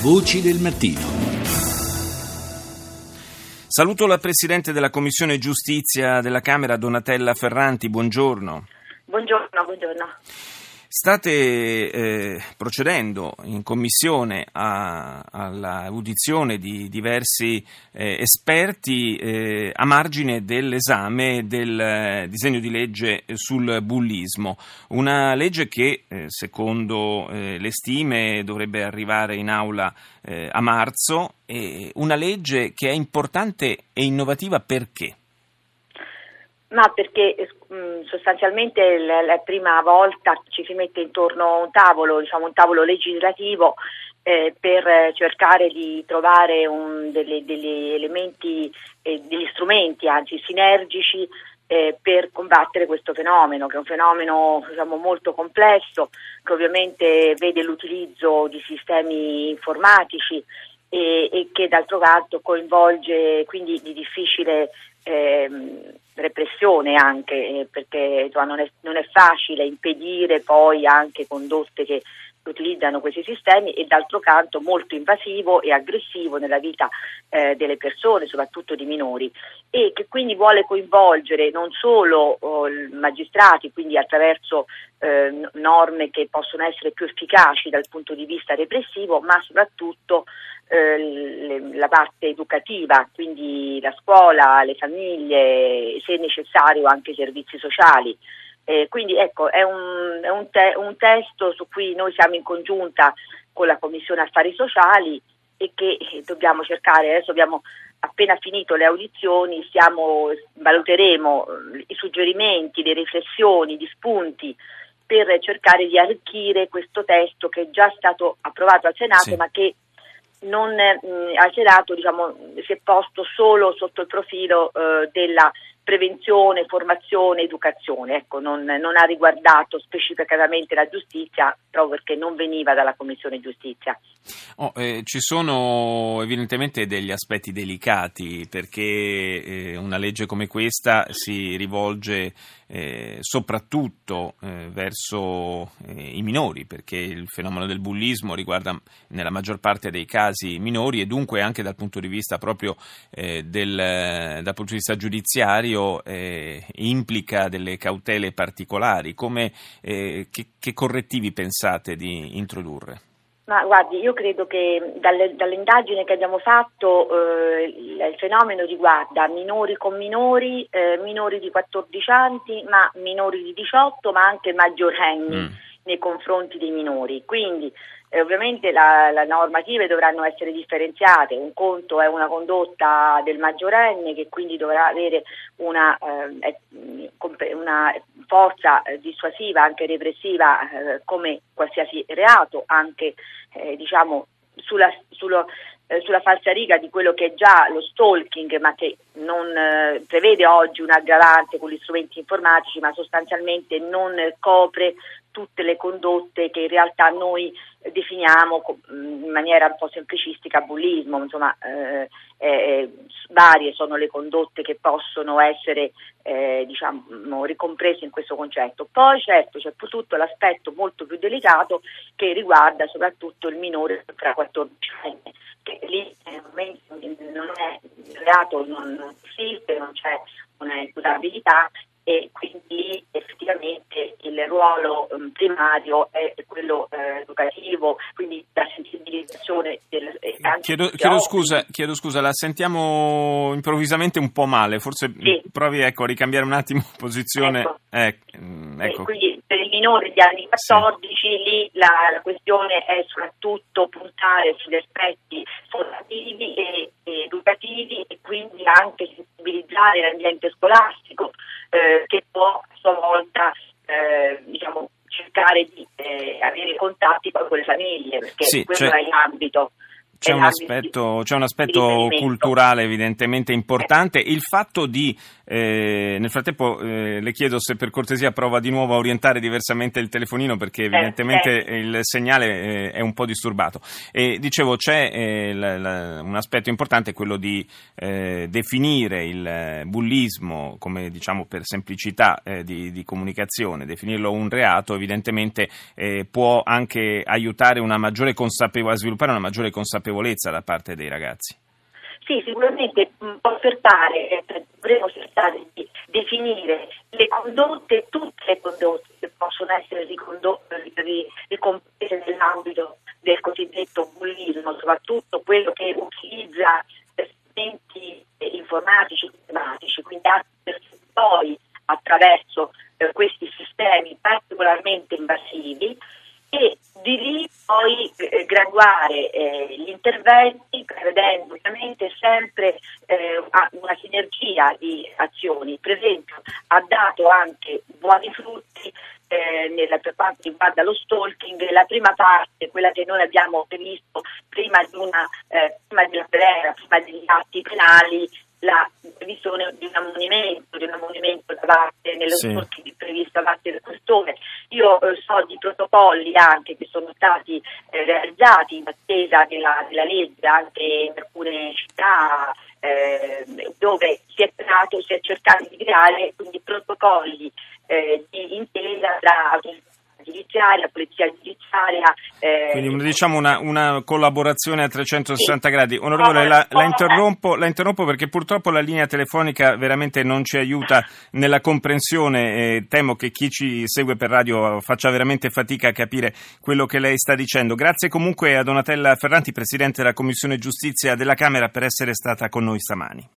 Voci del mattino. Saluto la Presidente della Commissione Giustizia della Camera, Donatella Ferranti, buongiorno. Buongiorno, buongiorno. State eh, procedendo in commissione all'audizione di diversi eh, esperti eh, a margine dell'esame del eh, disegno di legge sul bullismo, una legge che eh, secondo eh, le stime dovrebbe arrivare in aula a marzo, una legge che è importante e innovativa perché? Ma perché mm, sostanzialmente è la prima volta ci si mette intorno a un tavolo, diciamo un tavolo legislativo eh, per cercare di trovare un, delle, degli elementi, eh, degli strumenti anzi sinergici eh, per combattere questo fenomeno, che è un fenomeno diciamo, molto complesso, che ovviamente vede l'utilizzo di sistemi informatici e, e che d'altro canto coinvolge quindi di difficile ehm, repressione anche, eh, perché insomma, non, è, non, è, facile impedire poi anche condotte che utilizzano questi sistemi e d'altro canto molto invasivo e aggressivo nella vita eh, delle persone, soprattutto di minori, e che quindi vuole coinvolgere non solo oh, magistrati, quindi attraverso eh, norme che possono essere più efficaci dal punto di vista repressivo, ma soprattutto eh, la parte educativa, quindi la scuola, le famiglie, se necessario anche i servizi sociali. Eh, quindi ecco, è, un, è un, te- un, testo su cui noi siamo in congiunta con la Commissione Affari Sociali e che eh, dobbiamo cercare, adesso abbiamo appena finito le audizioni, stiamo, valuteremo eh, i suggerimenti, le riflessioni, gli spunti per cercare di arricchire questo testo che è già stato approvato al Senato sì. ma che non mh, al Senato diciamo, si è posto solo sotto il profilo eh, della prevenzione, formazione, educazione, ecco, non, non, ha riguardato specificatamente la giustizia proprio perché non veniva dalla Commissione Giustizia. Oh, eh, ci sono evidentemente degli aspetti delicati perché eh, una legge come questa si rivolge eh, soprattutto eh, verso eh, i minori perché il fenomeno del bullismo riguarda nella maggior parte dei casi minori e dunque anche dal punto di vista proprio eh, del, dal punto di vista giudiziario esempio eh, implica delle cautele particolari, Come, eh, che, che, correttivi pensate di introdurre? Ma guardi, io credo che dalle, dall'indagine che abbiamo fatto eh, il, il, fenomeno riguarda minori con minori, eh, minori di 14 anni, ma minori di 18, ma anche maggiorenni mm. Nei confronti dei minori. Quindi eh, ovviamente le normative dovranno essere differenziate, un conto è una condotta del maggiorenne che quindi dovrà avere una, eh, una forza eh, dissuasiva, anche repressiva eh, come qualsiasi reato, anche eh, diciamo, sulla, sullo, eh, sulla falsariga di quello che è già lo stalking, ma che non eh, prevede oggi un aggravante con gli strumenti informatici, ma sostanzialmente non copre tutte le condotte che in realtà noi definiamo in maniera un po' semplicistica bullismo, insomma eh, eh, varie sono le condotte che possono essere eh, diciamo, ricomprese in questo concetto. Poi certo c'è tutto l'aspetto molto più delicato che riguarda soprattutto il minore tra 14 anni, che lì non è il reato non esiste, non c'è una imputabilità e quindi effettivamente il ruolo um, primario è quello eh, educativo, quindi la sensibilizzazione del eh, chiedo, chiedo, scusa, chiedo, scusa, la sentiamo improvvisamente un po' male, forse sì. provi ecco, a ricambiare un attimo posizione. Ecco. Eh, ecco. quindi per i minori di anni 14 sì. lì la, la, questione è soprattutto puntare sugli aspetti formativi e, e educativi e quindi anche sensibilizzare l'ambiente scolastico eh, che può a sua volta eh, diciamo, cercare di eh, avere contatti poi con le famiglie, perché sì, quello cioè... è l'ambito. C'è un, aspetto, c'è un aspetto, culturale evidentemente importante. Il fatto di, eh, nel frattempo eh, le chiedo se per cortesia prova di nuovo a orientare diversamente il telefonino perché evidentemente eh, il segnale eh, è un po' disturbato. E dicevo c'è eh, la, la, un aspetto importante, quello di eh, definire il bullismo come diciamo per semplicità di, di, comunicazione, definirlo un reato evidentemente può anche aiutare una maggiore consapevolezza, a sviluppare una maggiore consapevolezza consapevolezza da parte dei ragazzi. Sì, sicuramente mm, può cercare, eh, dovremmo cercare di definire le condotte, tutte le condotte che possono essere ricomprese nell'ambito del cosiddetto bullismo, soprattutto quello che utilizza strumenti informatici, tematici, quindi poi attraverso eh, questi sistemi particolarmente invasivi e di lì poi eh, graduare eh, gli interventi prevedendo ovviamente sempre eh, una sinergia di azioni. Per esempio ha dato anche buoni frutti eh, nella, per quanto riguarda lo stalking, la prima parte, quella che noi abbiamo previsto prima di una, eh, prima della prima degli atti penali, la previsione di un ammonimento, di un ammonimento da parte nello sì. previsto da parte del questore. Io eh, so di protocolli anche che sono stati eh, realizzati in attesa della, della, legge anche in alcune città eh, dove si è, trattato, si è cercato di creare quindi protocolli eh, di intesa tra autorità giudiziaria. Eh, Quindi diciamo una, una, collaborazione a 360 sì. gradi. Onorevole, la, la, interrompo, la, interrompo, perché purtroppo la linea telefonica veramente non ci aiuta nella comprensione e temo che chi ci segue per radio faccia veramente fatica a capire quello che lei sta dicendo. Grazie comunque a Donatella Ferranti, Presidente della Commissione Giustizia della Camera, per essere stata con noi stamani.